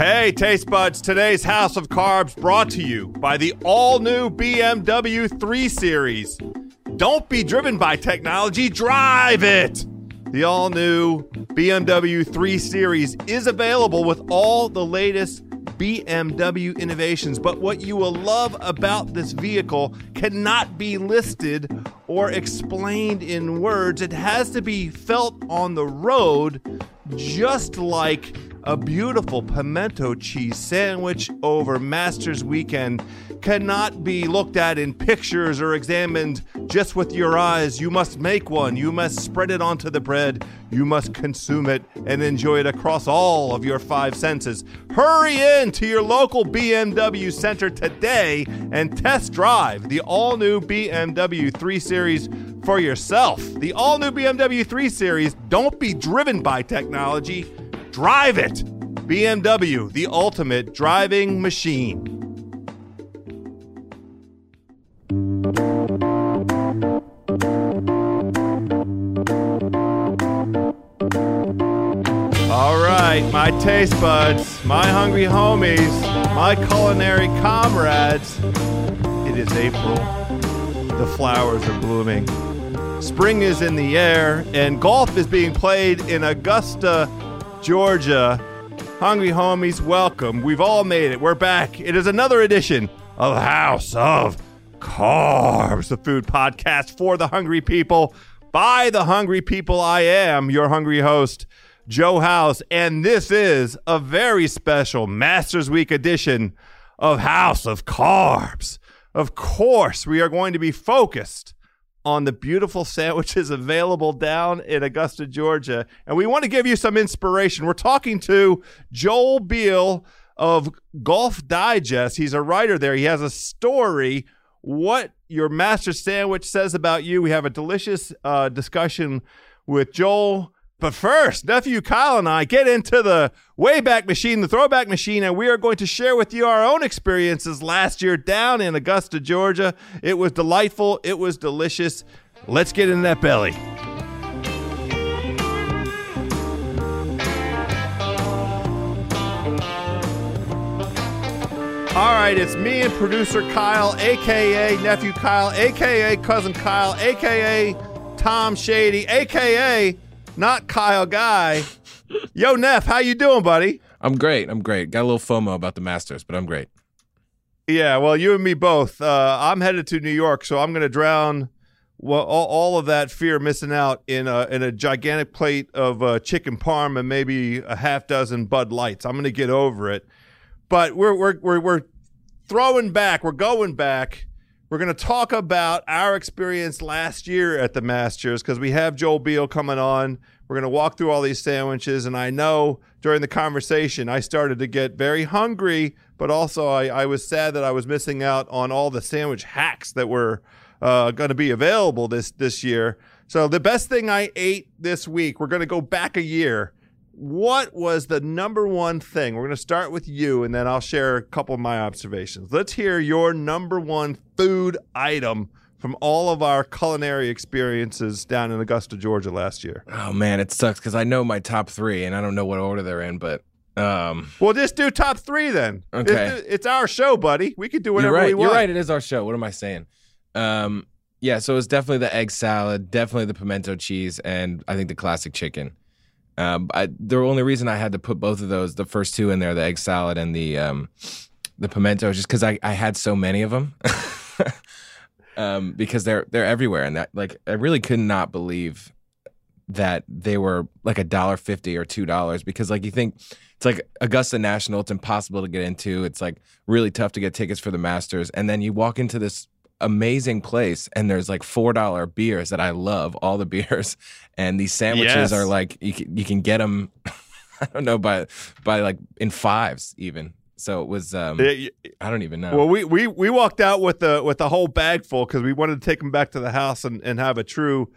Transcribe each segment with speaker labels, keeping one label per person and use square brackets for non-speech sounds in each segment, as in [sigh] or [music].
Speaker 1: Hey, taste buds, today's House of Carbs brought to you by the all new BMW 3 Series. Don't be driven by technology, drive it! The all new BMW 3 Series is available with all the latest BMW innovations, but what you will love about this vehicle cannot be listed or explained in words. It has to be felt on the road, just like a beautiful pimento cheese sandwich over Masters Weekend cannot be looked at in pictures or examined just with your eyes. You must make one. You must spread it onto the bread. You must consume it and enjoy it across all of your five senses. Hurry in to your local BMW center today and test drive the all new BMW 3 Series for yourself. The all new BMW 3 Series, don't be driven by technology Drive it! BMW, the ultimate driving machine. All right, my taste buds, my hungry homies, my culinary comrades. It is April. The flowers are blooming. Spring is in the air, and golf is being played in Augusta, Georgia. Hungry homies, welcome. We've all made it. We're back. It is another edition of House of Carbs, the food podcast for the hungry people. By the hungry people, I am your hungry host, Joe House, and this is a very special Masters Week edition of House of Carbs. Of course, we are going to be focused on the beautiful sandwiches [laughs] available down in Augusta, Georgia. And we want to give you some inspiration. We're talking to Joel Beall of Golf Digest. He's a writer there. He has a story. What your master sandwich says about you. We have a delicious uh, discussion with Joel. But first, nephew Kyle and I get into the Wayback Machine, the throwback machine, and we are going to share with you our own experiences last year down in Augusta, Georgia. It was delightful, it was delicious. Let's get in that belly. All right, it's me and producer Kyle, aka nephew Kyle, aka cousin Kyle, aka Tom Shady, aka not Kyle Guy. Yo, Neff, how you doing, buddy?
Speaker 2: I'm great. I'm great. Got a little FOMO about the Masters, but I'm great.
Speaker 1: Yeah, well, you and me both. Uh, I'm headed to New York, so I'm going to drown well all, all, of that fear missing out in a in a gigantic plate of uh, chicken parm and maybe a half dozen Bud Lights. I'm going to get over it. But we're we're we're we're throwing back. We're going back. We're going to talk about our experience last year at the Masters because we have Joel Beall coming on. We're going to walk through all these sandwiches. And I know during the conversation, I started to get very hungry, but also I, I was sad that I was missing out on all the sandwich hacks that were uh, going to be available this, this year. So the best thing I ate this week, we're going to go back a year what was the number one thing? We're going to start with you, and then I'll share a couple of my observations. Let's hear your number one food item from all of our culinary experiences down in Augusta, Georgia last year.
Speaker 2: Oh man, it sucks because I know my top three, and I don't know what order they're in, but. Um,
Speaker 1: well, just do top three then.
Speaker 2: Okay,
Speaker 1: it's, it's our show, buddy. We could do whatever
Speaker 2: right.
Speaker 1: we want.
Speaker 2: You're right. It is our show. What am I saying? Um, yeah. So it's definitely the egg salad, definitely the pimento cheese, and I think the classic chicken. Um, I, the only reason I had to put both of those, the first two in there, the egg salad and the um, the pimento, just because I, I had so many of them. [laughs] um, because they're they're everywhere, and that like I really could not believe that they were like a dollar fifty or two dollars. Because like you think it's like Augusta National, it's impossible to get into. It's like really tough to get tickets for the Masters, and then you walk into this amazing place and there's like four dollar beers that I love all the [laughs] beers and these sandwiches
Speaker 1: Yes.
Speaker 2: are like you can, you can get them [laughs] I don't know by by like in fives even so it was um
Speaker 1: Yeah,
Speaker 2: I don't even know
Speaker 1: Well, we, we we walked out with the with the whole bag full because we wanted to take them back to the house and, and have a true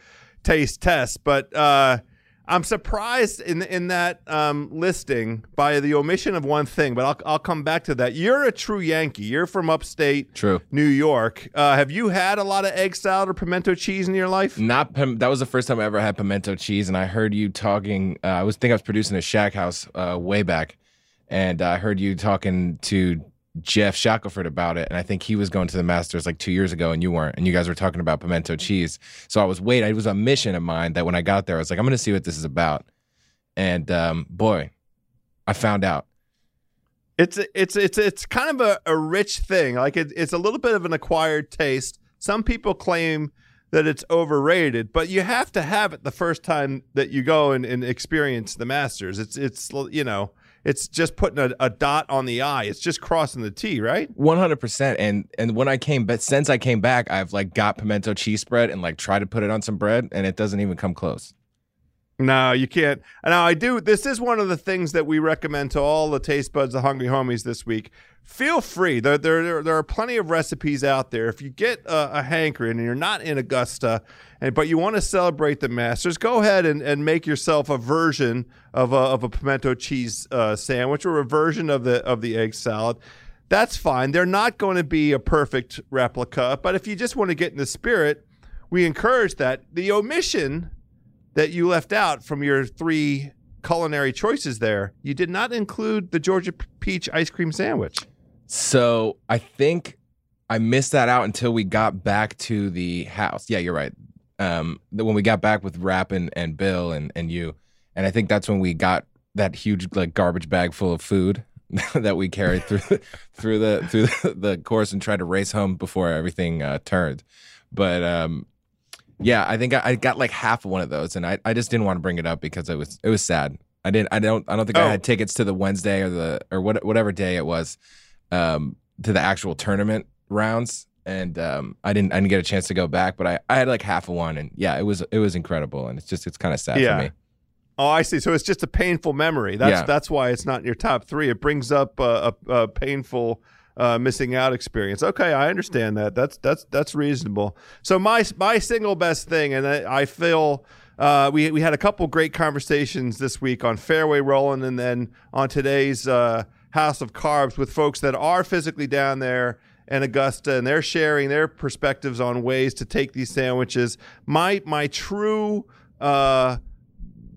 Speaker 1: taste test. But uh, I'm surprised in in that um, listing by the omission of one thing. But I'll I'll come back to that. You're a true Yankee. You're from upstate
Speaker 2: true
Speaker 1: New York. Uh, have you had a lot of egg salad or pimento cheese in your life?
Speaker 2: not pim- that was the first time I ever had pimento cheese and I heard you talking uh, I was think I was producing a Shackhouse uh, way back and I heard you talking to Geoff Shackelford about it, and I think he was going to the Masters like two years ago, and you weren't, and you guys were talking about pimento cheese. So I was waiting. It was a mission of mine that when I got there, I was like, I'm going to see what this is about, and um, boy, I found out.
Speaker 1: It's it's it's it's kind of a, a rich thing. Like it, it's a little bit of an acquired taste. Some people claim that it's overrated, but you have to have it the first time that you go and, and experience the Masters. It's it's you know it's just putting a, a, dot on the I. It's just crossing the T, right?
Speaker 2: One hundred percent. And and when I came, but since I came back, I've like got pimento cheese spread and like tried to put it on some bread, and it doesn't even come close.
Speaker 1: No, you can't. Now I do. This is one of the things that we recommend to all the taste buds, the hungry homies this week. Feel free. There, there, there are plenty of recipes out there. If you get a, a hankering and you're not in Augusta, and but you want to celebrate the Masters, go ahead and, and make yourself a version of a, of a pimento cheese uh, sandwich or a version of the of the egg salad. That's fine. They're not going to be a perfect replica, but if you just want to get in the spirit, we encourage that. The omission that you left out from your three culinary choices there, you did not include the Georgia peach ice cream sandwich.
Speaker 2: So I think I missed that out until we got back to the house. Yeah, you're right. Um, when we got back with Rap and, and Bill and, and you, and I think that's when we got that huge like garbage bag full of food [laughs] that we carried through the, [laughs] through the through the, the, course and tried to race home before everything uh, turned. But um, yeah, I think I, I, got like half of one of those, and I, I just didn't want to bring it up because it was it was sad. I didn't I don't I don't think oh. I had tickets to the Wednesday or the or what whatever day it was um, to the actual tournament rounds, and um, I didn't I didn't get a chance to go back, but I, I had like half of one, and yeah, it was it was incredible, and it's just it's kind of sad yeah. for me.
Speaker 1: Oh, I see. So it's just a painful memory. That's yeah. that's why it's not in your top three. It brings up a, a, a painful uh, missing out experience. Okay, I understand that. That's that's that's reasonable. So my my single best thing, and I, feel. Uh, we we had a couple great conversations this week on Fairway Rolling, and then on today's uh, House of Carbs with folks that are physically down there in Augusta, and they're sharing their perspectives on ways to take these sandwiches. My my true uh,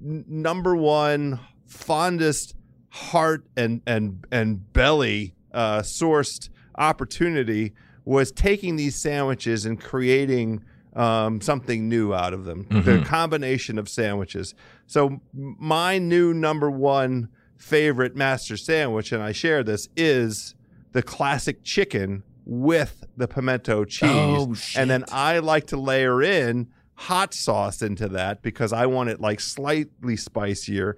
Speaker 1: n- number one fondest heart and and and belly uh, sourced opportunity was taking these sandwiches and creating um, something new out of them. Mm-hmm. The combination of sandwiches. So my new number one favorite master sandwich, and I share this, is the classic chicken with the pimento cheese. Oh, and then I like to layer in hot sauce into that because I want it like slightly spicier.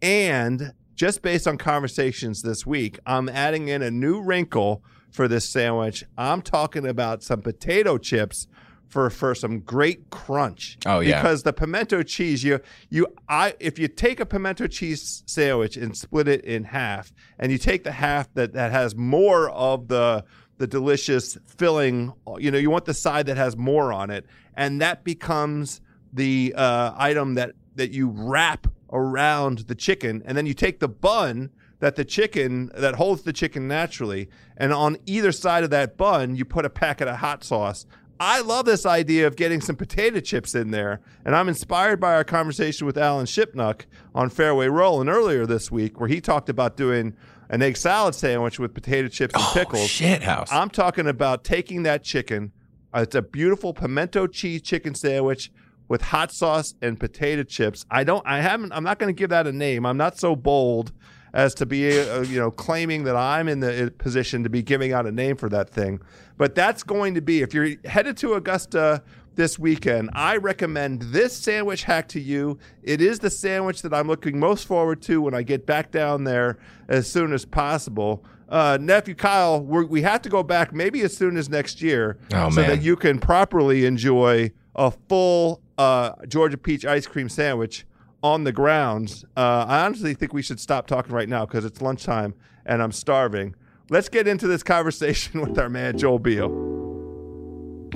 Speaker 1: And just based on conversations this week, I'm adding in a new wrinkle for this sandwich. I'm talking about some potato chips for for some great crunch.
Speaker 2: Oh yeah.
Speaker 1: Because the pimento cheese, you you I if you take a pimento cheese sandwich and split it in half, and you take the half that that has more of the the delicious filling, you know, you want the side that has more on it, and that becomes the uh, item that that you wrap around the chicken, and then you take the bun that the chicken that holds the chicken naturally, and on either side of that bun you put a packet of hot sauce I love this idea of getting some potato chips in there, and I'm inspired by our conversation with Alan Shipnuck on Fairway Rolling earlier this week, where he talked about doing an egg salad sandwich with potato chips and
Speaker 2: oh,
Speaker 1: pickles.
Speaker 2: Shit house.
Speaker 1: I'm talking about taking that chicken. Uh, it's a beautiful pimento cheese chicken sandwich with hot sauce and potato chips. I don't. I haven't. I'm not going to give that a name. I'm not so bold as to be, uh, you know, claiming that I'm in the uh, position to be giving out a name for that thing. But that's going to be, if you're headed to Augusta this weekend, I recommend this sandwich hack to you. It is the sandwich that I'm looking most forward to when I get back down there as soon as possible. Uh, nephew Kyle, we have to go back maybe as soon as next year
Speaker 2: oh,
Speaker 1: so
Speaker 2: man.
Speaker 1: that you can properly enjoy a full uh, Georgia peach ice cream sandwich on the grounds. Uh, I honestly think we should stop talking right now because it's lunchtime and I'm starving. Let's get into this [laughs] conversation with our man Joel Beall.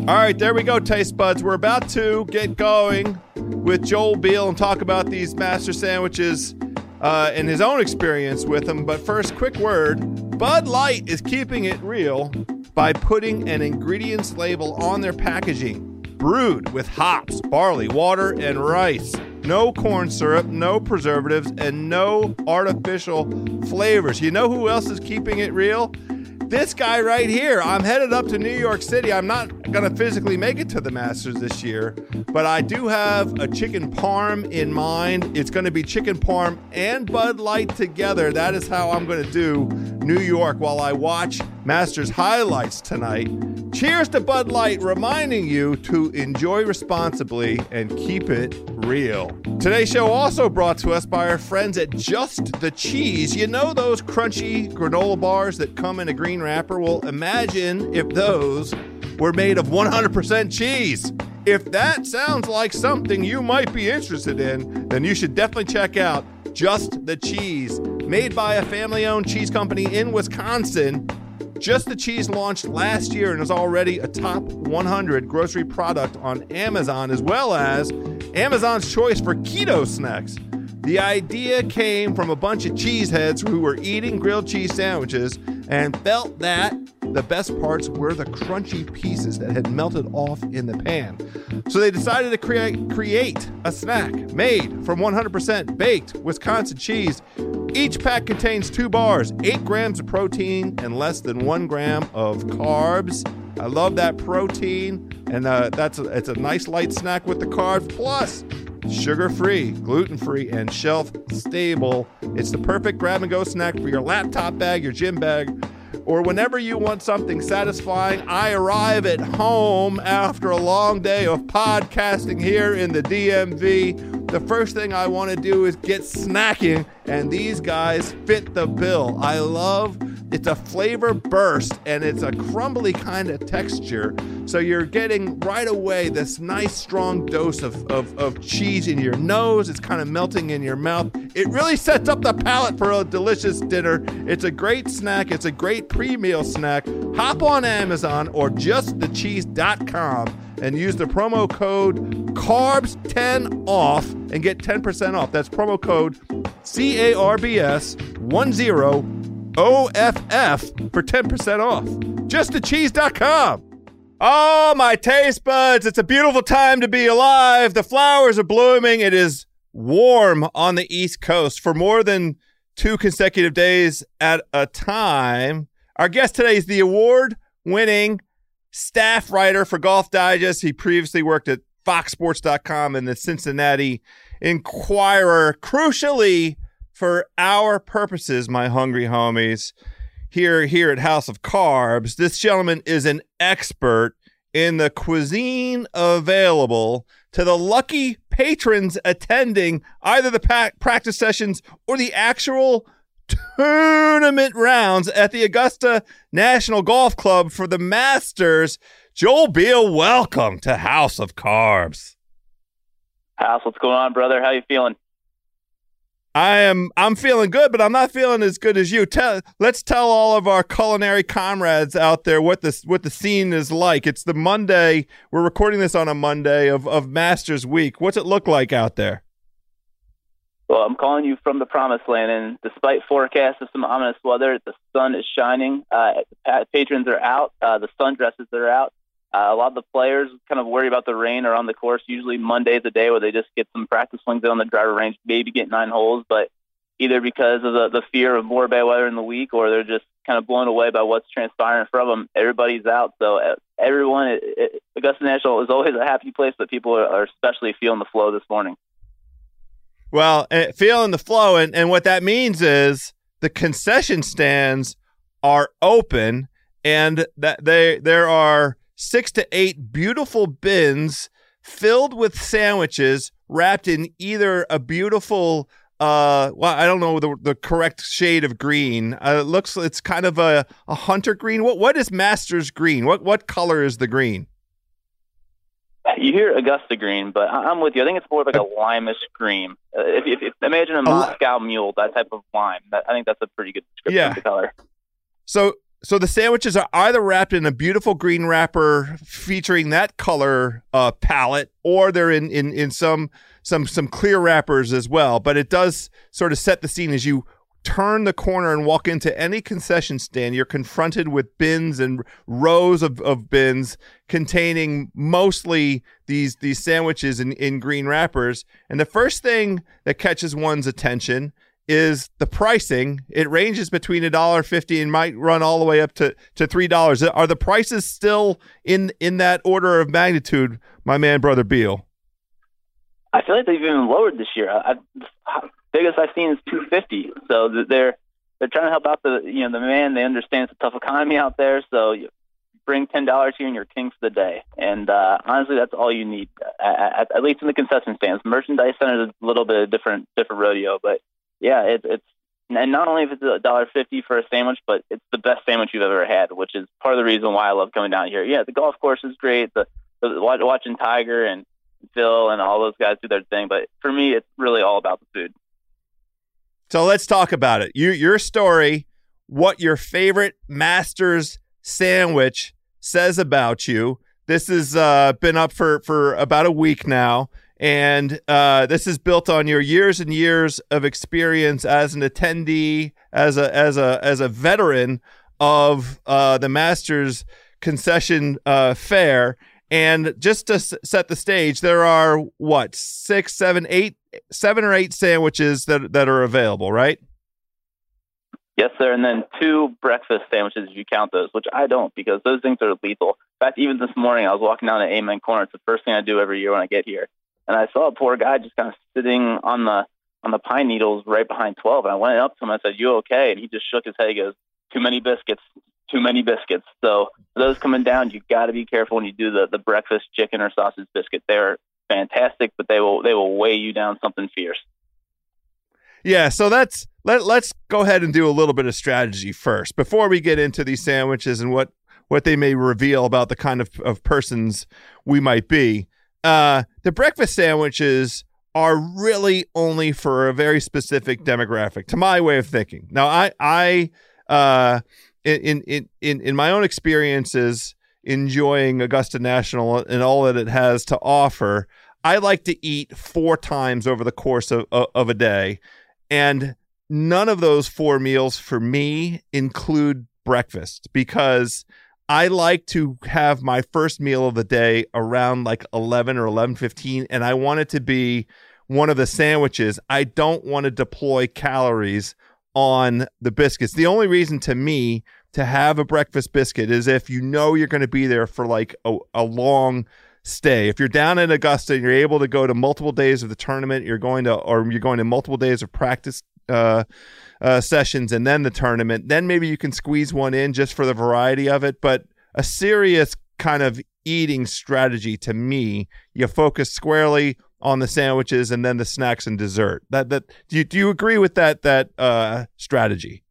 Speaker 1: All right, there we go, taste buds. We're about to get going with Joel Beall and talk about these master sandwiches uh, and his own experience with them. But first, quick word Bud Light is keeping it real by putting an ingredients label on their packaging brewed with hops, barley, water, and rice. no corn syrup, no preservatives, and no artificial flavors. You know who else is keeping it real? This guy right here. I'm headed up to New York City. I'm not going to physically make it to the Masters this year, but I do have a chicken parm in mind. It's going to be chicken parm and Bud Light together. That is how I'm going to do New York while I watch Masters highlights tonight. Cheers to Bud Light, reminding you to enjoy responsibly and keep it real. Today's show also brought to us by our friends at Just the Cheese. You know those crunchy granola bars that come in a green wrapper? Well, imagine if those were made of 100% cheese. If that sounds like something you might be interested in, then you should definitely check out Just the Cheese. Made by a family owned cheese company in Wisconsin, just the Cheese launched last year and is already a top 100 grocery product on Amazon, as well as Amazon's choice for keto snacks. The idea came from a bunch of cheeseheads who were eating grilled cheese sandwiches and felt that the best parts were the crunchy pieces that had melted off in the pan. So they decided to create create a snack made from 100% baked Wisconsin cheese. Each pack contains two bars, 8 grams of protein, and less than 1 gram of carbs. I love that protein, and uh, that's a, it's a nice light snack with the carbs. Plus, sugar free, gluten free, and shelf stable. It's the perfect grab and go snack for your laptop bag, your gym bag, or whenever you want something satisfying. I arrive at home after a long day of podcasting here in the DMV. The first thing I want to do is get snacking, and these guys fit the bill. I love it's a flavor burst and it's a crumbly kind of texture. So you're getting right away this nice strong dose of, of, of cheese in your nose. It's kind of melting in your mouth. It really sets up the palate for a delicious dinner. It's a great snack. It's a great pre-meal snack. Hop on Amazon or justthecheese.com and use the promo code CARBS10 off and get 10% off. That's promo code CARBS10 OFF for 10% off. JustTheCheese.com. Oh, my taste buds. It's a beautiful time to be alive. The flowers are blooming. It is warm on the East Coast for more than two consecutive days at a time. Our guest today is the award winning staff writer for Golf Digest. He previously worked at FoxSports.com and the Cincinnati Enquirer. Crucially, for our purposes, my hungry homies, here here at House of Carbs, this gentleman is an expert in the cuisine available to the lucky patrons attending either the pa- practice sessions or the actual tournament rounds at the Augusta National Golf Club for the Masters. Joel Beall, welcome to House of Carbs.
Speaker 3: House, what's going on, brother? How you feeling?
Speaker 1: I am I'm feeling good, but I'm not feeling as good as you. Tell let's tell all of our culinary comrades out there what this what the scene is like. It's the Monday. We're recording this on a Monday of, of Masters Week. What's it look like out there?
Speaker 3: Well, I'm calling you from the promised land, and despite forecasts of some ominous weather, the sun is shining. Uh, patrons are out. Uh, the sundresses are out. Uh, a lot of the players kind of worry about the rain around the course. Usually Monday's a day where they just get some practice swings on the driver range, maybe get nine holes, but either because of the, the fear of more bad weather in the week or they're just kind of blown away by what's transpiring from them. Everybody's out. So uh, everyone, it, it, Augusta National is always a happy place, but people are, are especially feeling the flow this morning.
Speaker 1: Well, eh, feeling the flow. And, and what that means is the concession stands are open and that they there are six to eight beautiful bins filled with sandwiches wrapped in either a beautiful uh well i don't know the, the correct shade of green uh, it looks it's kind of a, a hunter green what what is master's green what what color is the green
Speaker 3: you hear Augusta green, but I'm with you. I think it's more like a limeish green. Uh, if, if, if, imagine a Moscow mule, that type of lime. That, I think that's a pretty good description yeah. of the color.
Speaker 1: So so the sandwiches are either wrapped in a beautiful green wrapper featuring that color uh, palette, or they're in, in in some some some clear wrappers as well. But it does sort of set the scene as you turn the corner and walk into any concession stand, you're confronted with bins and rows of, of bins containing mostly these these sandwiches in, in green wrappers. And the first thing that catches one's attention is the pricing. It ranges between a dollar fifty and might run all the way up to, to three dollars. Are the prices still in in that order of magnitude, my man, brother Beall?
Speaker 3: I feel like they've even lowered this year. I, biggest I've seen is 250. So they're they're trying to help out the you know the man. They understand it's a tough economy out there, so you bring ten dollars here and you're king for the day. And uh, honestly, that's all you need, at, at, least in the concession stands. Merchandise center is a little bit of different different rodeo, but yeah, it, it's and not only if it's a dollar fifty for a sandwich, but it's the best sandwich you've ever had, which is part of the reason why I love coming down here. Yeah, the golf course is great. The, the watching Tiger and Phil and all those guys do their thing, but for me, it's really all about the food.
Speaker 1: So let's talk about it. You, your story, what your favorite Masters sandwich says about you. This has uh, been up for, for about a week now, and uh, this is built on your years and years of experience as an attendee, as a as a as a veteran of uh, the Masters concession uh, fair. And just to s- set the stage, there are what six, seven, eight, seven or eight sandwiches that that are available, right?
Speaker 3: Yes, sir. And then two breakfast sandwiches, if you count those, which I don't because those things are lethal. In fact, even this morning, I was walking down to Amen Corner. It's the first thing I do every year when I get here, and I saw a poor guy just kind of sitting on the on the pine needles right behind 12. And I went up to him. I said, "You okay?" And he just shook his head. He goes, "Too many biscuits too many biscuits. So those coming down, you got to be careful when you do the the breakfast chicken or sausage biscuit. They're fantastic, but they will they will weigh you down something fierce.
Speaker 1: Yeah, so that's let let's go ahead and do a little bit of strategy first before we get into these sandwiches and what what they may reveal about the kind of, of persons we might be. Uh, the breakfast sandwiches are really only for a very specific demographic, to my way of thinking. Now, I I uh, in in in in my own experiences enjoying Augusta National and all that it has to offer, I like to eat four times over the course of of a day, and none of those four meals for me include breakfast because I like to have my first meal of the day around like 11 or 11:15 and I want it to be one of the sandwiches. I don't want to deploy calories on the biscuits. The only reason to me to have a breakfast biscuit is if you know you're going to be there for like a, a long stay. If you're down in Augusta and you're able to go to multiple days of the tournament, you're going to, or you're going to multiple days of practice uh, uh, sessions and then the tournament, then maybe you can squeeze one in just for the variety of it. But a serious kind of eating strategy to me, you focus squarely on the sandwiches and then the snacks and dessert. That that do you do you agree with that that uh, strategy?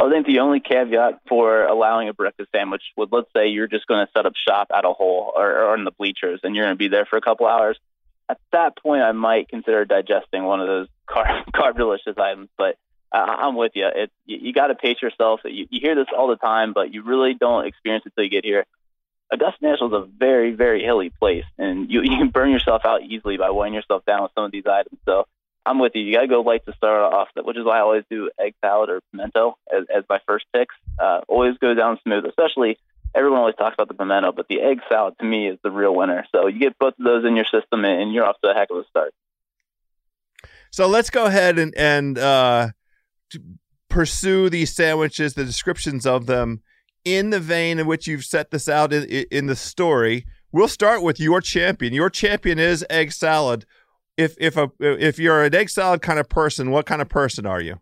Speaker 3: I think the only caveat for allowing a breakfast sandwich would, let's say you're just going to set up shop at a hole or, or in the bleachers and you're going to be there for a couple hours. At that point, I might consider digesting one of those carb, [laughs] delicious items. But uh, I'm with you. It, you, you got to pace yourself. You, you hear this all the time, but you really don't experience it until you get here. Augusta National is a very, very hilly place, and you, you can burn yourself out easily by weighing yourself down with some of these items. So I'm with you. You got to go light to start off, which is why I always do egg salad or pimento as, as my first picks. Uh, always go down smooth, especially everyone always talks about the pimento, but the egg salad to me is the real winner. So you get both of those in your system, and you're off to a heck of a start.
Speaker 1: So let's go ahead and and uh, pursue these sandwiches, the descriptions of them, in the vein in which you've set this out in, in the story. We'll start with your champion. Your champion is egg salad if if a if you're an egg salad kind of person, what kind of person are you?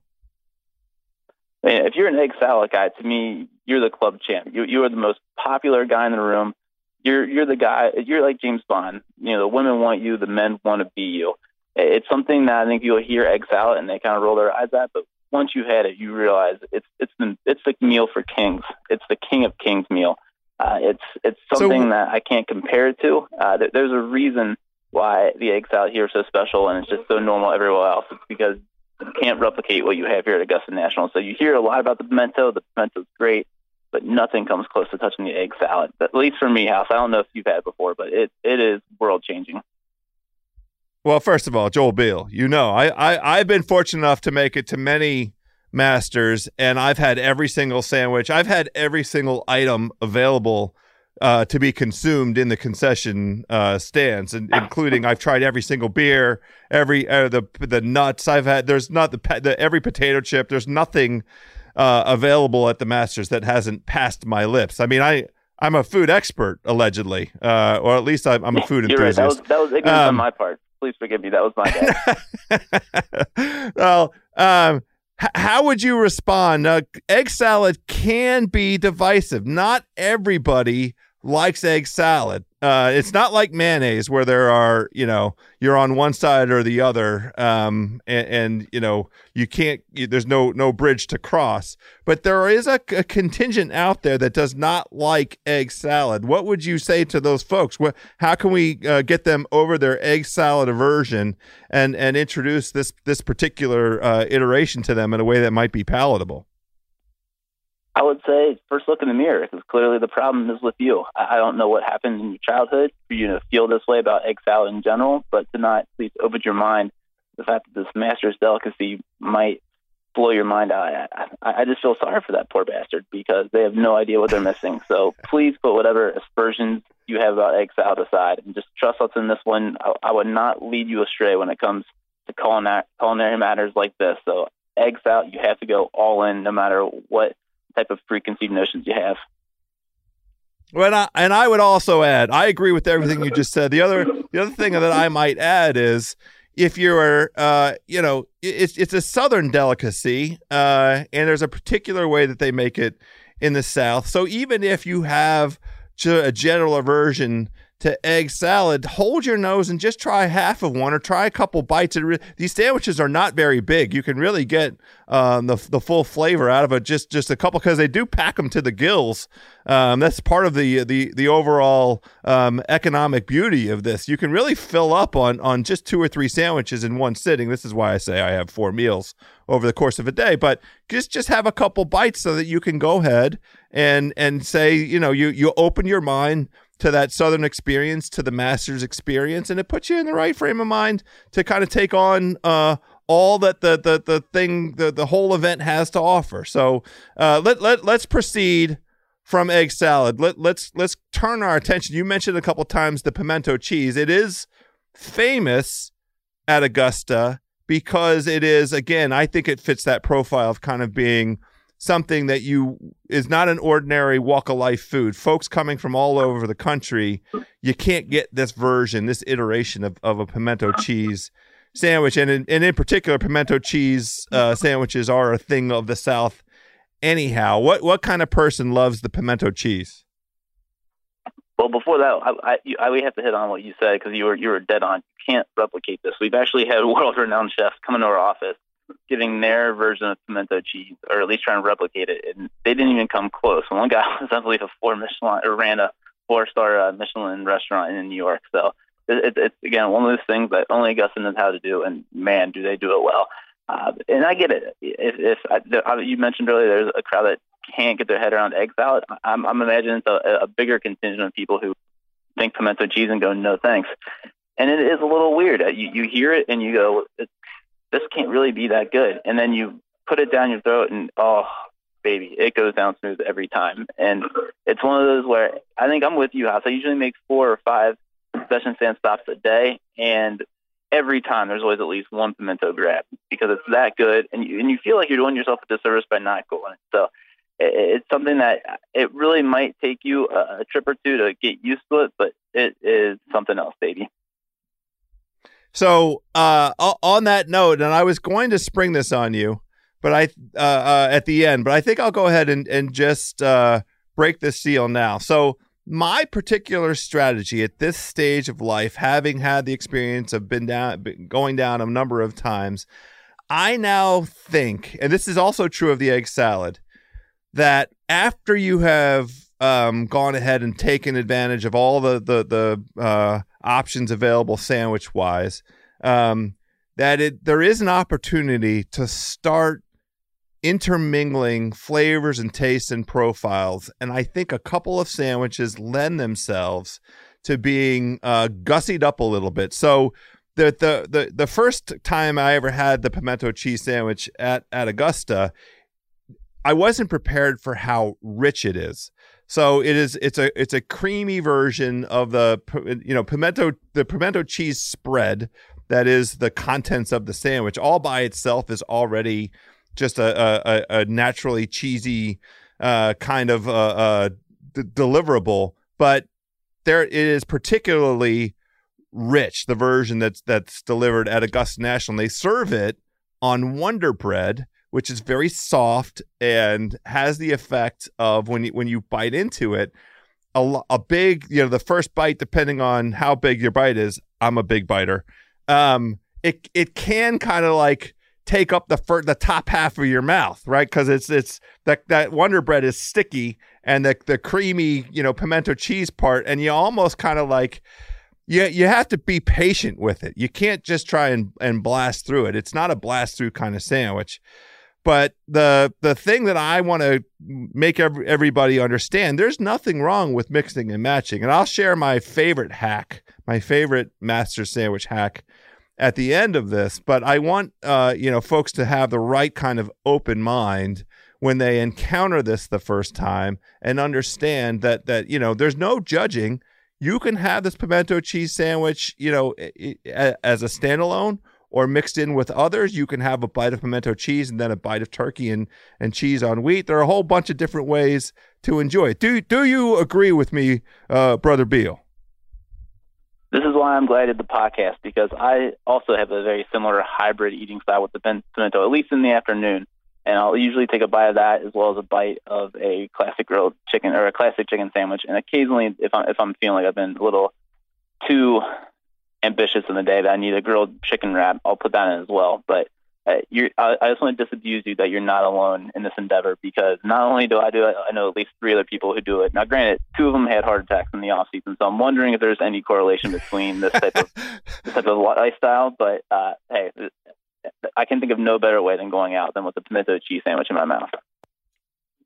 Speaker 3: If you're an egg salad guy, to me, you're the club champ. You you are the most popular guy in the room. You're you're the guy. You're like James Bond. You know, the women want you, the men want to be you. It's something that I think you'll hear eggs out and they kind of roll their eyes at, but once you had it, you realize it's it's the it's the meal for kings. It's the king of kings meal. Uh, it's it's something so, that I can't compare it to. Uh, there's a reason why the egg salad here is so special and it's just so normal everywhere else. It's because you can't replicate what you have here at Augusta National. So you hear a lot about the pimento. The pimento's great, but nothing comes close to touching the egg salad. At least for me, House. I don't know if you've had before, but it it is world changing.
Speaker 1: Well, first of all, Joel Beall, you know, I, I I've been fortunate enough to make it to many masters, and I've had every single sandwich. I've had every single item available uh, to be consumed in the concession uh, stands, and including I've tried every single beer, every uh, the the nuts. I've had there's not the, the every potato chip. There's nothing uh, available at the Masters that hasn't passed my lips. I mean, I I'm a food expert allegedly, uh, or at least I'm, I'm a food
Speaker 3: You're
Speaker 1: enthusiast.
Speaker 3: Right. That was that was ignorant um, on my part. Please forgive me. That was my
Speaker 1: bad. [laughs] well, um, h- how would you respond? Uh, egg salad can be divisive. Not everybody likes egg salad. Uh, it's not like mayonnaise where there are, you know, you're on one side or the other, um, and, and, you know you can't. You, there's no no bridge to cross. But there is a, a, contingent out there that does not like egg salad. What would you say to those folks? What, how can we uh, get them over their egg salad aversion and and introduce this this particular uh, iteration to them in a way that might be palatable?
Speaker 3: I would say first look in the mirror because clearly the problem is with you. I don't know what happened in your childhood for you to feel this way about egg salad in general, but to not at least open your mind the fact that this master's delicacy might blow your mind out. I, I, I just feel sorry for that poor bastard because they have no idea what they're missing. So please put whatever aspersions you have about egg salad aside and just trust us in this one. I, I would not lead you astray when it comes to culinary, culinary matters like this. So egg salad, you have to go all in no matter what type of preconceived notions you have.
Speaker 1: Well, and I, and I would also add, I agree with everything you just said. The other the other thing that I might add is if you're, uh, you know, it's it's a southern delicacy, uh, and there's a particular way that they make it in the South. So even if you have a general aversion to egg salad, hold your nose and just try half of one or try a couple bites. Re- these sandwiches are not very big. You can really get um, the the full flavor out of it just just a couple because they do pack them to the gills. Um, that's part of the the the overall um, economic beauty of this. You can really fill up on on just two or three sandwiches in one sitting. This is why I say I have four meals over the course of a day. But just just have a couple bites so that you can go ahead and and say you know you you open your mind to that Southern experience, to the Masters experience, and it puts you in the right frame of mind to kind of take on uh, all that the the the thing the the whole event has to offer. So uh, let let let's proceed from egg salad. Let let's let's turn our attention. You mentioned a couple times the pimento cheese. It is famous at Augusta because it is again. I think it fits that profile of kind of being something that you is not an ordinary walk of life food. Folks coming from all over the country, you can't get this version, this iteration of, of a pimento cheese sandwich. And in, and in particular, pimento cheese uh, sandwiches are a thing of the South anyhow. What, what kind of person loves the pimento cheese?
Speaker 3: Well, before that, I, I, I we have to hit on what you said because you were you were dead on. You can't replicate this. We've actually had [laughs] world-renowned chefs come into our office giving their version of pimento cheese, or at least trying to replicate it, and they didn't even come close. One guy [laughs] was, I believe, a four Michelin or ran a four-star uh, Michelin restaurant in New York. So it, it, it's again one of those things that only Augusta knows how to do, and man, do they do it well. Uh, and I get it. If, if I, you mentioned earlier, there's a crowd that can't get their head around egg salad. I'm, I'm imagining it's a, a bigger contingent of people who think pimento cheese and go, no thanks. And it is a little weird. You, you hear it and you go, it's this can't really be that good. And then you put it down your throat and oh baby, it goes down smooth every time. And it's one of those where I think I'm with you, House. I usually make four or five session stand stops a day, and every time there's always at least one pimento grab because it's that good, and you and you feel like you're doing yourself a disservice by not going. So it's something that it really might take you a, a trip or two to get used to it, but it is something else, baby.
Speaker 1: So uh, on that note, and I was going to spring this on you, but I uh, uh, at the end, but I think I'll go ahead and and just uh, break the seal now. So my particular strategy at this stage of life, having had the experience of been down, been going down a number of times, I now think, and this is also true of the egg salad, that after you have um, gone ahead and taken advantage of all the the the uh, options available sandwich wise, um, that it there is an opportunity to start intermingling flavors and tastes and profiles, and I think a couple of sandwiches lend themselves to being uh, gussied up a little bit. So the the the the first time I ever had the pimento cheese sandwich at at Augusta, I wasn't prepared for how rich it is. So it is it's a it's a creamy version of the you know pimento the pimento cheese spread that is the contents of the sandwich all by itself is already just a a, a naturally cheesy uh, kind of uh, uh, d- deliverable, but there it is particularly rich. The version that's that's delivered at Augusta National, they serve it on Wonder Bread, which is very soft and has the effect of when you when you bite into it, a, a big you know the first bite, depending on how big your bite is. I'm a big biter. Um, it it can kind of like take up the fir- the top half of your mouth, right? Because it's it's that that Wonder Bread is sticky and the the creamy you know pimento cheese part, and you almost kind of like you you have to be patient with it. You can't just try and and blast through it. It's not a blast through kind of sandwich. But the the thing that I want to make every, everybody understand, there's nothing wrong with mixing and matching. And I'll share my favorite hack, my favorite master sandwich hack at the end of this, but I want uh, you know folks to have the right kind of open mind when they encounter this the first time and understand that that you know there's no judging. You can have this pimento cheese sandwich, you know, as a standalone or mixed in with others. You can have a bite of pimento cheese and then a bite of turkey and, and cheese on wheat. There are a whole bunch of different ways to enjoy it. Do do you agree with me, uh, brother Beall?
Speaker 3: this is why I'm glad I did the podcast because I also have a very similar hybrid eating style with the pimento, at least in the afternoon. And I'll usually take a bite of that as well as a bite of a classic grilled chicken or a classic chicken sandwich. And occasionally, if I'm if I'm feeling like I've been a little too ambitious in the day that I need a grilled chicken wrap, I'll put that in as well. But uh, you're, I, I just want to disabuse you that you're not alone in this endeavor because not only do I do it, I know at least three other people who do it. Now, granted, two of them had heart attacks in the off season, so I'm wondering if there's any correlation between this type of [laughs] this type of lifestyle. But uh, hey, I can think of no better way than going out than with a pimento cheese sandwich in my mouth.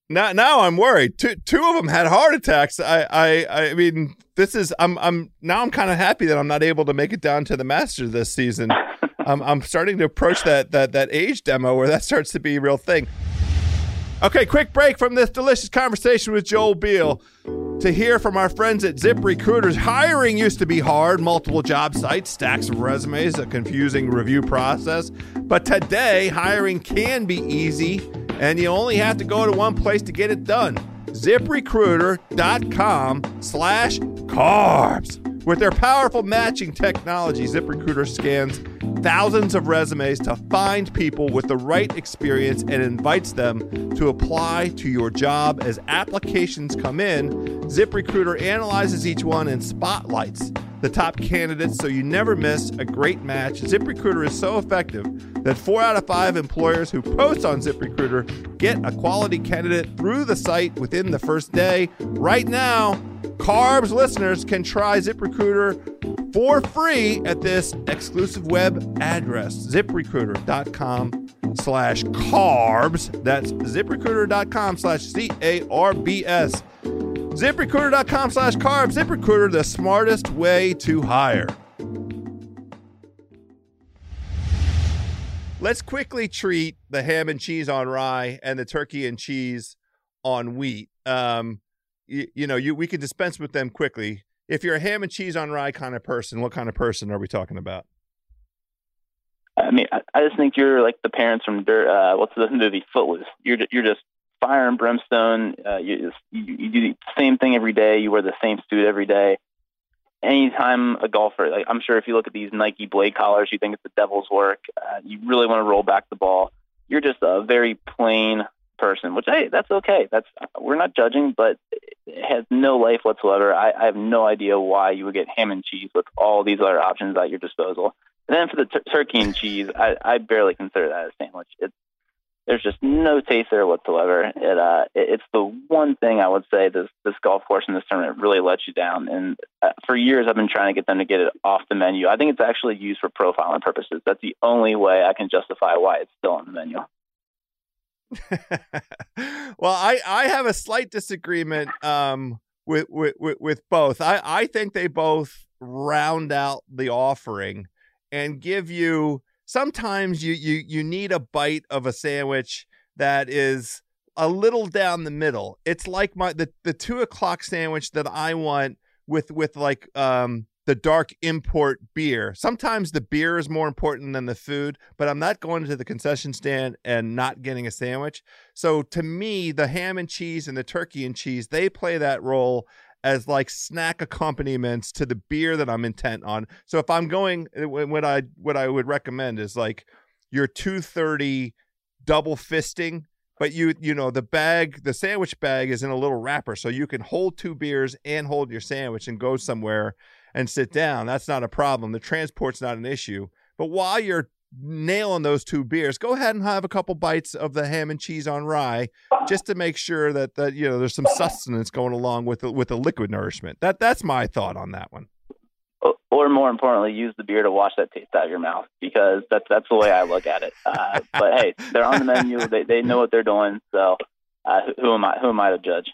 Speaker 1: Now, now I'm worried. Two, two of them had heart attacks. I, I, I mean, this is. I'm, I'm now. I'm kind of happy that I'm not able to make it down to the Masters this season. [laughs] I'm, I'm starting to approach that that that age demo where that starts to be a real thing. Okay, quick break from this delicious conversation with Joel Beall to hear from our friends at Zip Recruiters. Hiring used to be hard, multiple job sites, stacks of resumes, a confusing review process. But today, hiring can be easy, and you only have to go to one place to get it done. ZipRecruiter.com slash carbs. With their powerful matching technology, ZipRecruiter scans thousands of resumes to find people with the right experience and invites them to apply to your job. As applications come in, ZipRecruiter analyzes each one and spotlights the top candidates so you never miss a great match. ZipRecruiter is so effective that four out of five employers who post on ZipRecruiter get a quality candidate through the site within the first day. Right now, Carbs listeners can try ZipRecruiter for free at this exclusive web address, ziprecruiter.com slash carbs. That's ziprecruiter.com slash C-A-R-B-S. ZipRecruiter.com slash carbs. ZipRecruiter, the smartest way to hire. Let's quickly treat the ham and cheese on rye and the turkey and cheese on wheat. Um, you, you know, you we can dispense with them quickly. If you're a ham and cheese on rye kind of person, what kind of person are we talking about?
Speaker 3: I mean, I, I just think you're like the parents from uh, what's the movie Footloose. You're you're just fire and brimstone. Uh, you, just, you you do the same thing every day. You wear the same suit every day. Anytime a golfer, like I'm sure if you look at these Nike blade collars, you think it's the devil's work. Uh, you really want to roll back the ball. You're just a very plain person, which hey, that's okay. That's we're not judging, but it has no life whatsoever. I, I have no idea why you would get ham and cheese with all these other options at your disposal. And then for the t- turkey and cheese, I, I barely consider that a sandwich. It's there's just no taste there whatsoever. It uh, it, it's the one thing I would say this this golf course in this tournament really lets you down. And uh, for years, I've been trying to get them to get it off the menu. I think it's actually used for profiling purposes. That's the only way I can justify why it's still on the menu. [laughs]
Speaker 1: well, I I have a slight disagreement um, with, with with both. I I think they both round out the offering and give you sometimes you you you need a bite of a sandwich that is a little down the middle. It's like my the the two o'clock sandwich that I want with with like um the dark import beer. Sometimes the beer is more important than the food, but I'm not going to the concession stand and not getting a sandwich. So to me, the ham and cheese and the turkey and cheese, they play that role as like snack accompaniments to the beer that I'm intent on. So if I'm going eh, what I what I would recommend is like your 230 double fisting but you you know the bag the sandwich bag is in a little wrapper so you can hold two beers and hold your sandwich and go somewhere and sit down that's not a problem the transport's not an issue but while you're nailing those two beers go ahead and have a couple bites of the ham and cheese on rye just to make sure that that you know there's some sustenance going along with the, with the liquid nourishment that that's my thought on that one
Speaker 3: or more importantly, use the beer to wash that taste out of your mouth because that's that's the way I look at it. Uh, but hey, they're on the menu; they they know what they're doing. So uh, who am I? Who am I to judge?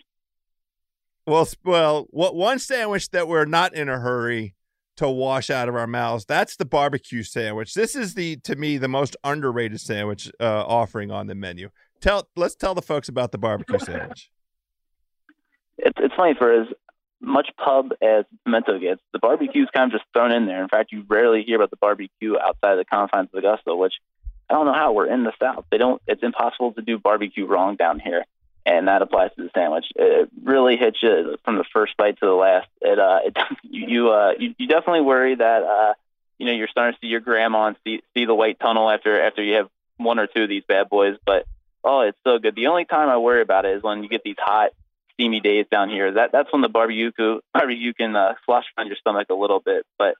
Speaker 1: Well, well, what one sandwich that we're not in a hurry to wash out of our mouths? That's the barbecue sandwich. This is the to me the most underrated sandwich uh, offering on the menu. Tell let's tell the folks about the barbecue [laughs] sandwich.
Speaker 3: It's it's funny for as much pub as pimento gets, the barbecue is kind of just thrown in there. In fact, you rarely hear about the barbecue outside of the confines of Augusta, which I don't know how we're in the South. They don't. It's impossible to do barbecue wrong down here, and that applies to the sandwich. It really hits you from the first bite to the last. It uh, it, [laughs] you uh, you you definitely worry that uh, you know you're starting to see your grandma and see see the white tunnel after after you have one or two of these bad boys, but oh, it's so good. The only time I worry about it is when you get these hot steamy days down here. That that's when the barbecue barbecue can uh, slosh around your stomach a little bit. But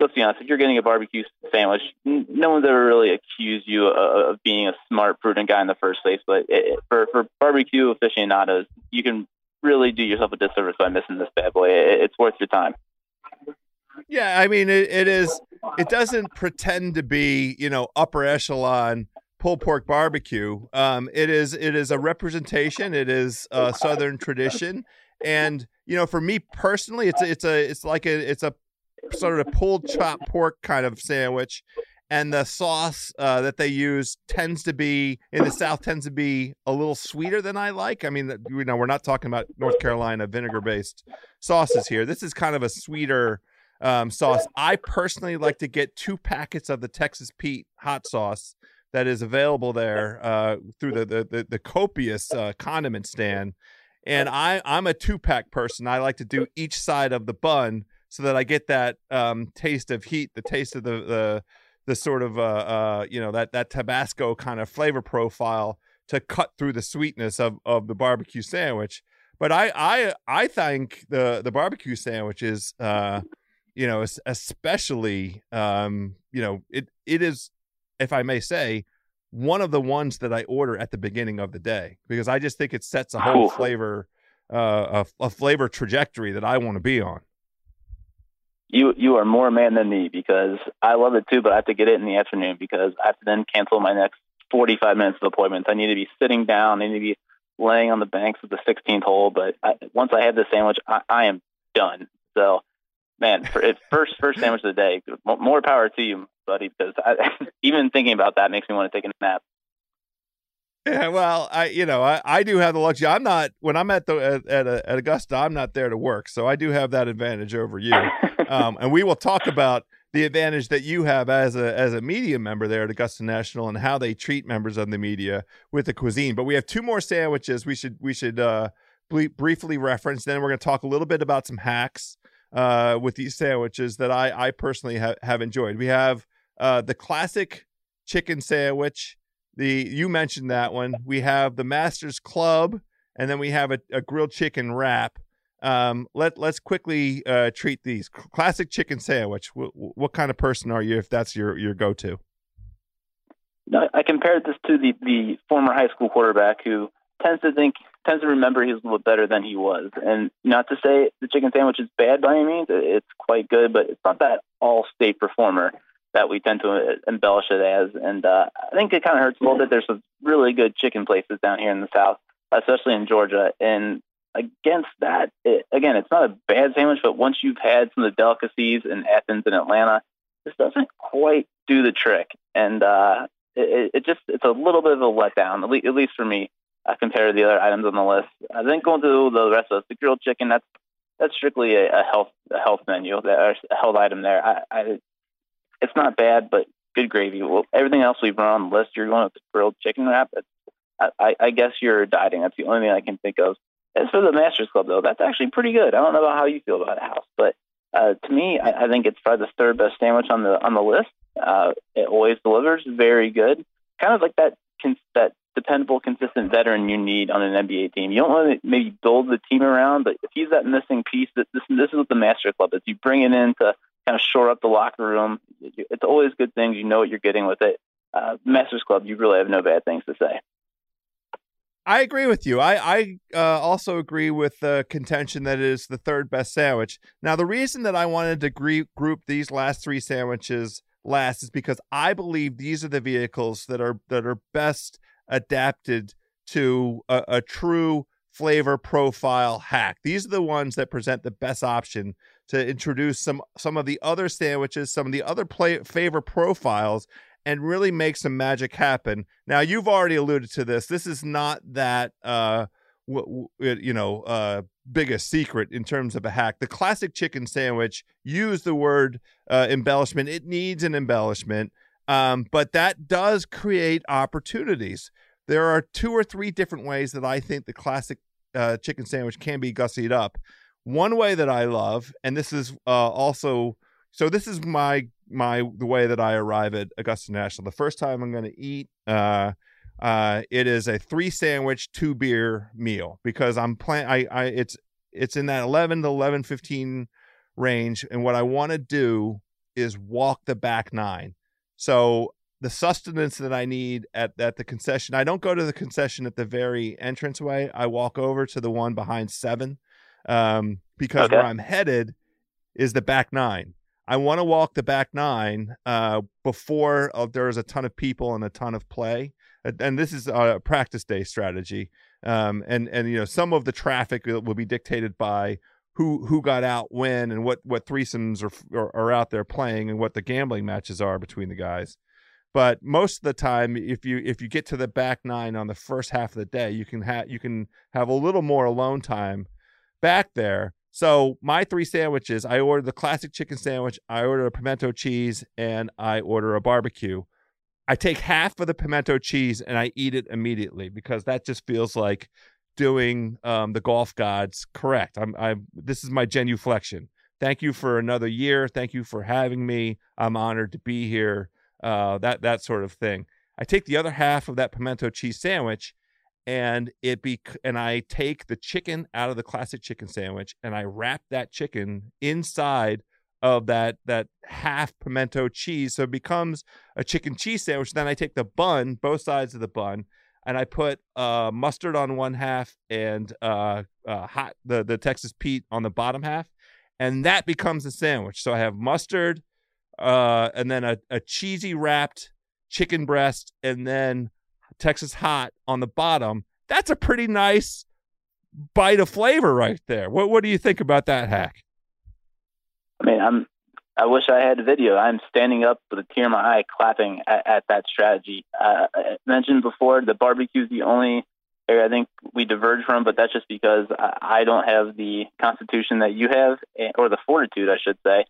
Speaker 3: let's be honest, if you're getting a barbecue sandwich, no one's ever really accused you of, being a smart, prudent guy in the first place. But it, for for barbecue aficionados, you can really do yourself a disservice by missing this bad boy. It, it's worth your time.
Speaker 1: Yeah, I mean it, it is. It doesn't pretend to be, you know, upper echelon pulled pork barbecue. Um, it is it is a representation. It is a southern tradition, and you know, for me personally, it's it's a it's like a it's a sort of pulled chopped pork kind of sandwich, and the sauce uh, that they use tends to be in the South tends to be a little sweeter than I like. I mean, you know, we're not talking about North Carolina vinegar based sauces here. This is kind of a sweeter. Um, sauce. I personally like to get two packets of the Texas Pete hot sauce that is available there uh, through the, the the, the copious uh, condiment stand. And I I'm a two pack person. I like to do each side of the bun so that I get that um, taste of heat, the taste of the the the sort of uh, uh, you know that that Tabasco kind of flavor profile to cut through the sweetness of of the barbecue sandwich. But I I I think the the barbecue sandwich is uh, you know especially um, you know it it is if I may say, one of the ones that I order at the beginning of the day because I just think it sets a whole flavor, uh, a, a flavor trajectory that I want to be on.
Speaker 3: You you are more man than me because I love it too, but I have to get it in the afternoon because I have to then cancel my next 45 minutes of appointments. I need to be sitting down. I need to be laying on the banks of the 16th hole. But I, once I have the sandwich, I, I am done. So, man, for, first first sandwich of the day. More power to you, buddy, because I, [laughs] even thinking about that makes me want to take a nap.
Speaker 1: Yeah, [laughs] well, I you know I, I do have the luxury. I'm not when I'm at the at, at, at Augusta. I'm not there to work, so I do have that advantage over you. [laughs] um, and we will talk about the advantage that you have as a as a media member there at Augusta National and how they treat members of the media with the cuisine. But we have two more sandwiches we should we should uh, briefly reference. Then we're going to talk a little bit about some hacks uh, with these sandwiches that I I personally ha- have enjoyed. We have uh, the classic chicken sandwich. The you mentioned that one. We have the Masters Club, and then we have a, a grilled chicken wrap. Um, let let's quickly uh, treat these classic chicken sandwich. W- what kind of person are you if that's your your go to?
Speaker 3: I compared this to the the former high school quarterback who tends to think tends to remember he's a little better than he was. And not to say the chicken sandwich is bad by any means; it's quite good, but it's not that all state performer that we tend to embellish it as. And uh, I think it kind of hurts a little bit. There's some really good chicken places down here in the South, especially in Georgia. And against that, it, again, it's not a bad sandwich, but once you've had some of the delicacies in Athens and Atlanta, this doesn't quite do the trick, and uh, it, it just it's a little bit of a letdown, at least, at least for me, uh, compared to the other items on the list. I think going to the rest of us, the grilled chicken, that's that's strictly a, a health a health menu, a health item there. I, I it's not bad, but good gravy. Well, everything else we've run on the list, you're going with the grilled chicken wrap. I, I, I guess you're dieting. That's the only thing I can think of. As for the Masters Club, though, that's actually pretty good. I don't know about how you feel about a house, but uh, to me, I, I think it's probably the third best sandwich on the on the list. Uh, it always delivers, very good. Kind of like that that dependable, consistent veteran you need on an NBA team. You don't want to maybe build the team around, but if he's that missing piece, that this this is what the Master Club is. You bring it in to kind of shore up the locker room. It's always good things. You know what you're getting with it. Uh, Masters Club, you really have no bad things to say.
Speaker 1: I agree with you. I I uh, also agree with the contention that it is the third best sandwich. Now, the reason that I wanted to gre- group these last three sandwiches last is because I believe these are the vehicles that are that are best adapted to a, a true flavor profile hack. These are the ones that present the best option to introduce some some of the other sandwiches, some of the other play, flavor profiles and really make some magic happen. Now, you've already alluded to this. This is not that uh, w- w- you know uh, biggest secret in terms of a hack. The classic chicken sandwich use the word uh, embellishment. It needs an embellishment, um, but that does create opportunities. There are two or three different ways that I think the classic uh, chicken sandwich can be gussied up. One way that I love, and this is uh, also so this is my my the way that I arrive at Augusta National. The first time I'm going to eat, uh, uh, it is a three sandwich, two beer meal because I'm plan. I, I it's it's in that 11 to 11 15 range, and what I want to do is walk the back nine. So the sustenance that I need at at the concession, I don't go to the concession at the very entranceway. I walk over to the one behind seven, um, because okay. where I'm headed is the back nine I want to walk the back nine uh, before uh, there's a ton of people and a ton of play. And this is a practice day strategy. Um, and and you know some of the traffic will be dictated by who who got out when and what what threesomes are, are, are out there playing and what the gambling matches are between the guys. But most of the time, if you if you get to the back nine on the first half of the day, you can have you can have a little more alone time back there so my three sandwiches, I order the classic chicken sandwich, I order a pimento cheese, and I order a barbecue. I take half of the pimento cheese and I eat it immediately because that just feels like doing um, the golf gods correct. I'm, I'm. This is my genuflection. Thank you for another year. Thank you for having me. I'm honored to be here. Uh, that that sort of thing. I take the other half of that pimento cheese sandwich and it be and I take the chicken out of the classic chicken sandwich and I wrap that chicken inside of that that half pimento cheese so it becomes a chicken cheese sandwich. Then I take the bun both sides of the bun and I put uh, mustard on one half and uh, uh, hot the the Texas Pete on the bottom half and that becomes a sandwich. So I have mustard uh, and then a, a cheesy wrapped chicken breast and then Texas hot on the bottom. That's a pretty nice bite of flavor right there. What what do you think about that hack?
Speaker 3: I mean, I'm I wish I had a video. I'm standing up with a tear in my eye, clapping at, at that strategy. Uh, I mentioned before the barbecue is the only area I think we diverge from, but that's just because I, I don't have the constitution that you have, eh, or the fortitude, I should say,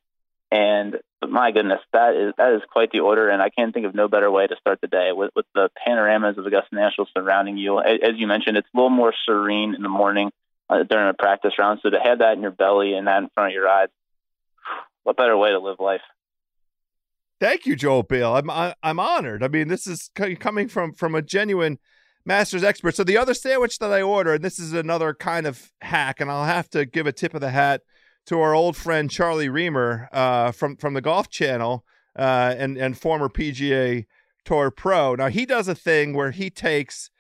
Speaker 3: and my goodness, that is that is quite the order, and I can't think of no better way to start the day with with the panoramas of Augusta National surrounding you. As you mentioned, it's a little more serene in the morning uh, during a practice round. So to have that in your belly and that in front of your eyes, what better way to live life?
Speaker 1: Thank you, Joel Beall. I'm I, am honored. I mean, this is coming from from a genuine Masters expert. So the other sandwich that I ordered, and this is another kind of hack, and I'll have to give a tip of the hat to our old friend Charlie Rymer uh, from from the Golf Channel uh, and and former PGA Tour pro. Now he does a thing where he takes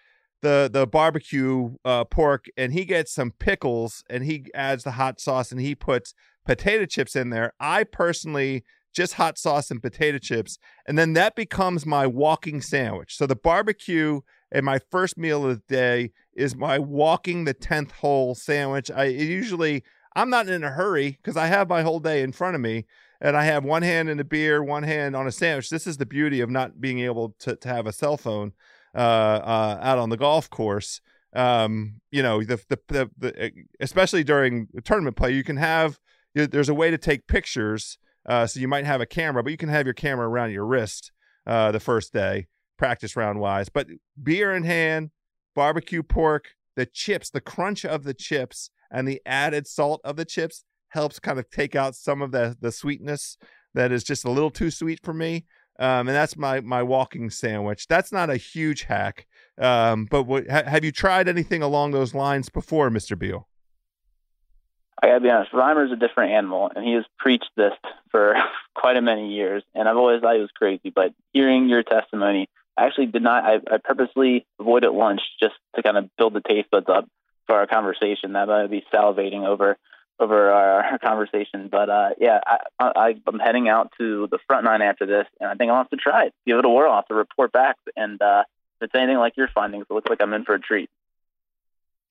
Speaker 1: the the barbecue uh, pork and he gets some pickles and he adds the hot sauce and he puts potato chips in there. I personally just hot sauce and potato chips and then that becomes my walking sandwich. So the barbecue and my first meal of the day is my walking the 10th hole sandwich. I usually I'm not in a hurry because I have my whole day in front of me. and I have one hand in a beer, one hand on a sandwich. This is the beauty of not being able to, to have a cell phone uh, uh, out on the golf course. Um, you know, the, the, the, the especially during tournament play, you can have there's a way to take pictures. Uh, so you might have a camera, but you can have your camera around your wrist uh, the first day, practice round wise. But beer in hand, barbecue pork, the chips, the crunch of the chips, and the added salt of the chips helps kind of take out some of the the sweetness that is just a little too sweet for me. Um, and that's my my walking sandwich. That's not a huge hack, um, but what, ha- have you tried anything along those lines before, Mister Beall?
Speaker 3: I gotta be honest, Rymer's a different animal, and he has preached this for [laughs] quite a many years, and I've always thought he was crazy. But hearing your testimony, I actually did not. I, I purposely avoided lunch just to kind of build the taste buds up for our conversation. That might be salivating over over our, our conversation. But uh, yeah, I, I, I'm heading out to the front nine after this, and I think I'll have to try it, give it a whirl. I'll have to report back, and uh, if it's anything like your findings, it looks like I'm in for a treat.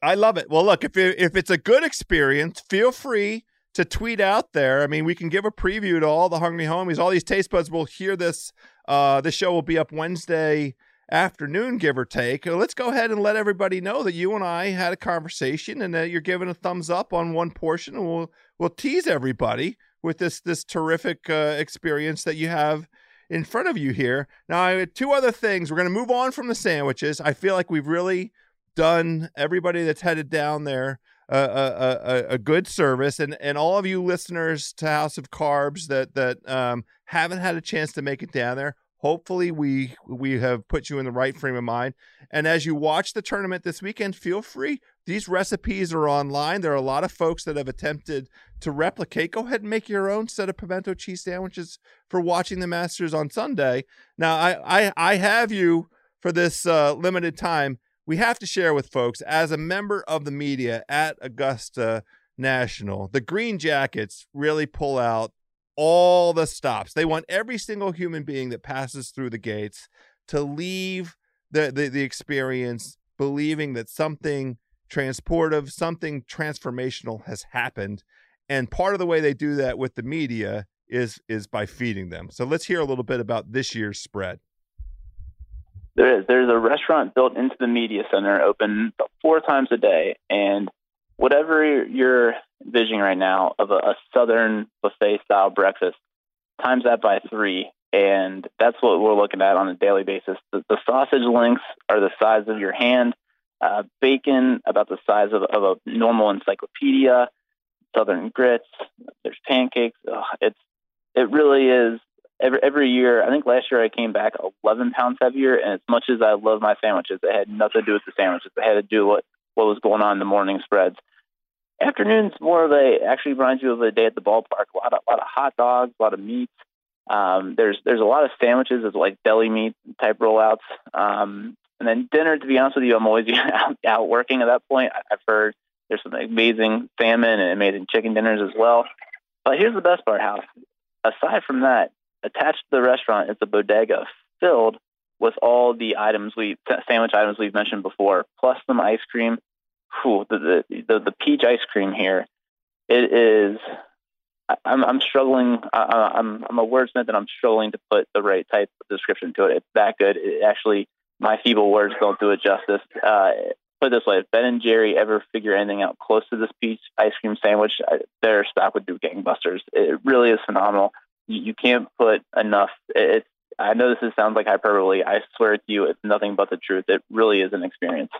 Speaker 1: I love it. Well, look, if it, if it's a good experience, feel free to tweet out there. I mean, we can give a preview to all the hungry homies. All these taste buds will hear this. Uh, this show will be up Wednesday afternoon, give or take. Uh, let's go ahead and let everybody know that you and I had a conversation, and that you're giving a thumbs up on one portion, and we'll we'll tease everybody with this this terrific uh, experience that you have in front of you here. Now, two other things. We're going to move on from the sandwiches. I feel like we've really done everybody that's headed down there a, a, a, good service, and and all of you listeners to House of Carbs that that um, haven't had a chance to make it down there. Hopefully, we we have put you in the right frame of mind. And as you watch the tournament this weekend, feel free. These recipes are online. There are a lot of folks that have attempted to replicate. Go ahead and make your own set of pimento cheese sandwiches for watching the Masters on Sunday. Now, I I, I have you for this uh, limited time we have to share with folks as a member of the media at Augusta National, the Green Jackets really pull out all the stops. They want every single human being that passes through the gates to leave the, the, the experience believing that something transportive, something transformational has happened. And part of the way they do that with the media is is by feeding them. So let's hear a little bit about this year's spread.
Speaker 3: There is. There's a restaurant built into the media center, open four times a day, and whatever you're envisioning right now of a, a southern buffet style breakfast, times that by three, and that's what we're looking at on a daily basis. The, the sausage links are the size of your hand, uh, bacon about the size of, of a normal encyclopedia, southern grits. There's pancakes. Ugh, it's it really is every every year. I think last year I came back 11 pounds heavier, and as much as I love my sandwiches, it had nothing to do with the sandwiches. It had to do with what was going on in the morning spreads. Afternoons more of a actually reminds you of a day at the ballpark. A lot of a lot of hot dogs, a lot of meats. Um, there's there's a lot of sandwiches as like deli meat type rollouts. Um, and then dinner, to be honest with you, I'm always [laughs] out, out working at that point. I've heard there's some amazing salmon and amazing chicken dinners as well. But here's the best part, House. Aside from that, attached to the restaurant is a bodega filled with all the items we sandwich items we've mentioned before, plus some ice cream. Whew, the, the, the peach ice cream here, it is. I'm I'm struggling. I, I'm I'm a wordsmith and I'm struggling to put the right type of description to it. It's that good. It actually, my feeble words don't do it justice. Uh, put it this way: if Ben and Jerry ever figure anything out close to this peach ice cream sandwich, their stock would do gangbusters. It really is phenomenal you, you can't put enough. It's I know this sounds like hyperbole. I swear to you, it's nothing but the truth. It really is an experience.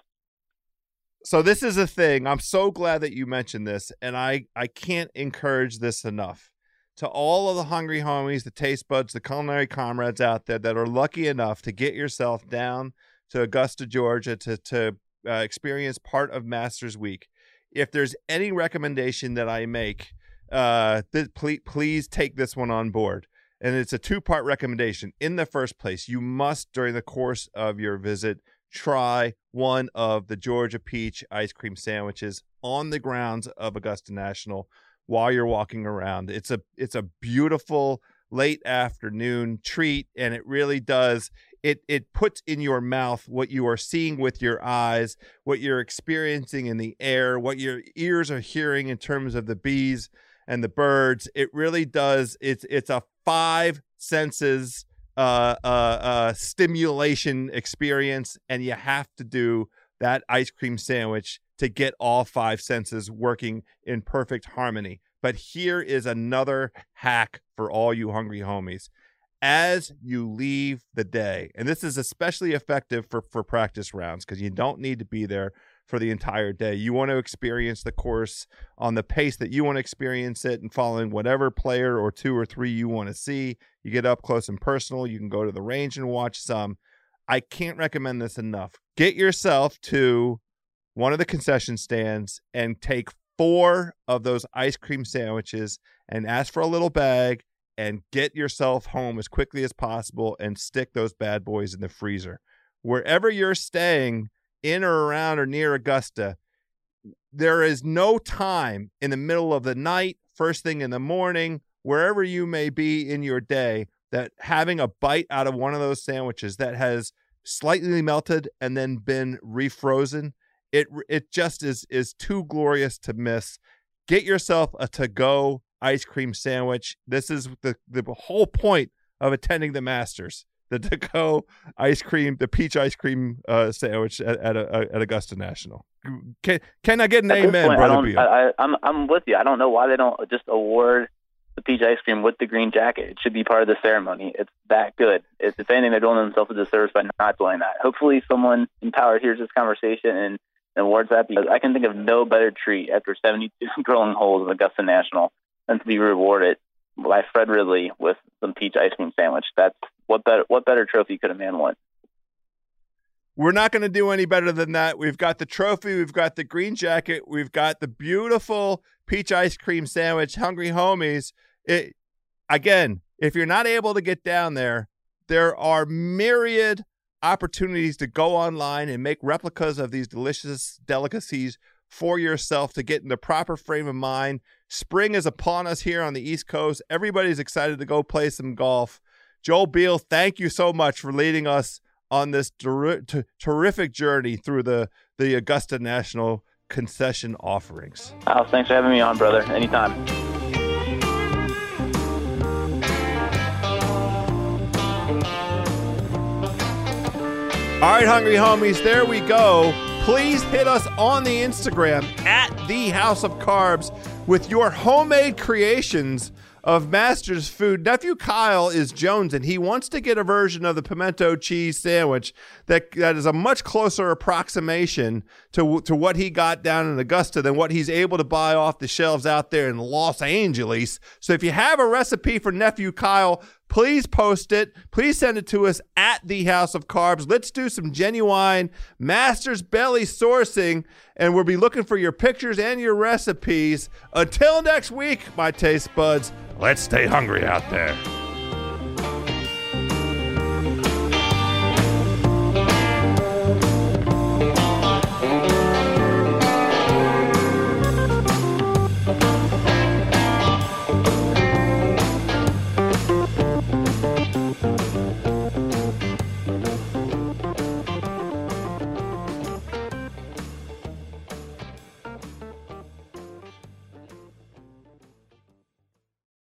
Speaker 1: So this is a thing. I'm so glad that you mentioned this, and I I can't encourage this enough. To all of the hungry homies, the taste buds, the culinary comrades out there that are lucky enough to get yourself down to Augusta, Georgia, to to uh, experience part of Masters Week. If there's any recommendation that I make uh, th- please, please take this one on board. And it's a two part recommendation. In the first place, you must, during the course of your visit, try one of the Georgia Peach ice cream sandwiches on the grounds of Augusta National while you're walking around. It's a it's a beautiful late afternoon treat and it really does it it puts in your mouth what you are seeing with your eyes, what you're experiencing in the air, what your ears are hearing in terms of the bees and the birds. It really does. It's it's a five senses uh, uh, uh, stimulation experience, and you have to do that ice cream sandwich to get all five senses working in perfect harmony. But here is another hack for all you hungry homies. As you leave the day, and this is especially effective for, for practice rounds because you don't need to be there for the entire day. You want to experience the course on the pace that you want to experience it and following whatever player or two or three you want to see. You get up close and personal. You can go to the range and watch some. I can't recommend this enough. Get yourself to one of the concession stands and take four of those ice cream sandwiches and ask for a little bag and get yourself home as quickly as possible and stick those bad boys in the freezer. Wherever you're staying, in or around or near Augusta, there is no time in the middle of the night, first thing in the morning, wherever you may be in your day, that having a bite out of one of those sandwiches that has slightly melted and then been refrozen, it it just is is too glorious to miss. Get yourself a to-go ice cream sandwich. This is the the whole point of attending the Masters the to-go ice cream, the peach ice cream uh, sandwich at, at, at Augusta National. Can, can I get an amen,
Speaker 3: point,
Speaker 1: brother
Speaker 3: I
Speaker 1: Beall?
Speaker 3: I, I'm I'm with you. I don't know why they don't just award the peach ice cream with the green jacket. It should be part of the ceremony. It's that good. It's, if anything, they're doing themselves a disservice by not doing that. Hopefully, someone empowered hears this conversation and, and awards that because I can think of no better treat after 72 [laughs] grilling holes of Augusta National than to be rewarded by Fred Ridley with some peach ice cream sandwich. That's what better what better trophy could a man want?
Speaker 1: We're not going to do any better than that. We've got the trophy, we've got the green jacket, we've got the beautiful peach ice cream sandwich. Hungry homies. It again, if you're not able to get down there, there are myriad opportunities to go online and make replicas of these delicious delicacies for yourself to get in the proper frame of mind. Spring is upon us here on the East Coast. Everybody's excited to go play some golf. Joel Beall, thank you so much for leading us on this ter- t- terrific journey through the, the Augusta National concession offerings.
Speaker 3: Al, thanks for having me on, brother. Anytime.
Speaker 1: All right, hungry homies, there we go. Please hit us on the Instagram at the House of Carbs with your homemade creations of Masters Food. Nephew Kyle is Jones, and he wants to get a version of the pimento cheese sandwich that, that is a much closer approximation to, to what he got down in Augusta than what he's able to buy off the shelves out there in Los Angeles. So if you have a recipe for Nephew Kyle, please post it. Please send it to us at the House of Carbs. Let's do some genuine Masters Belly sourcing, and we'll be looking for your pictures and your recipes. Until next week, my taste buds, let's stay hungry out there.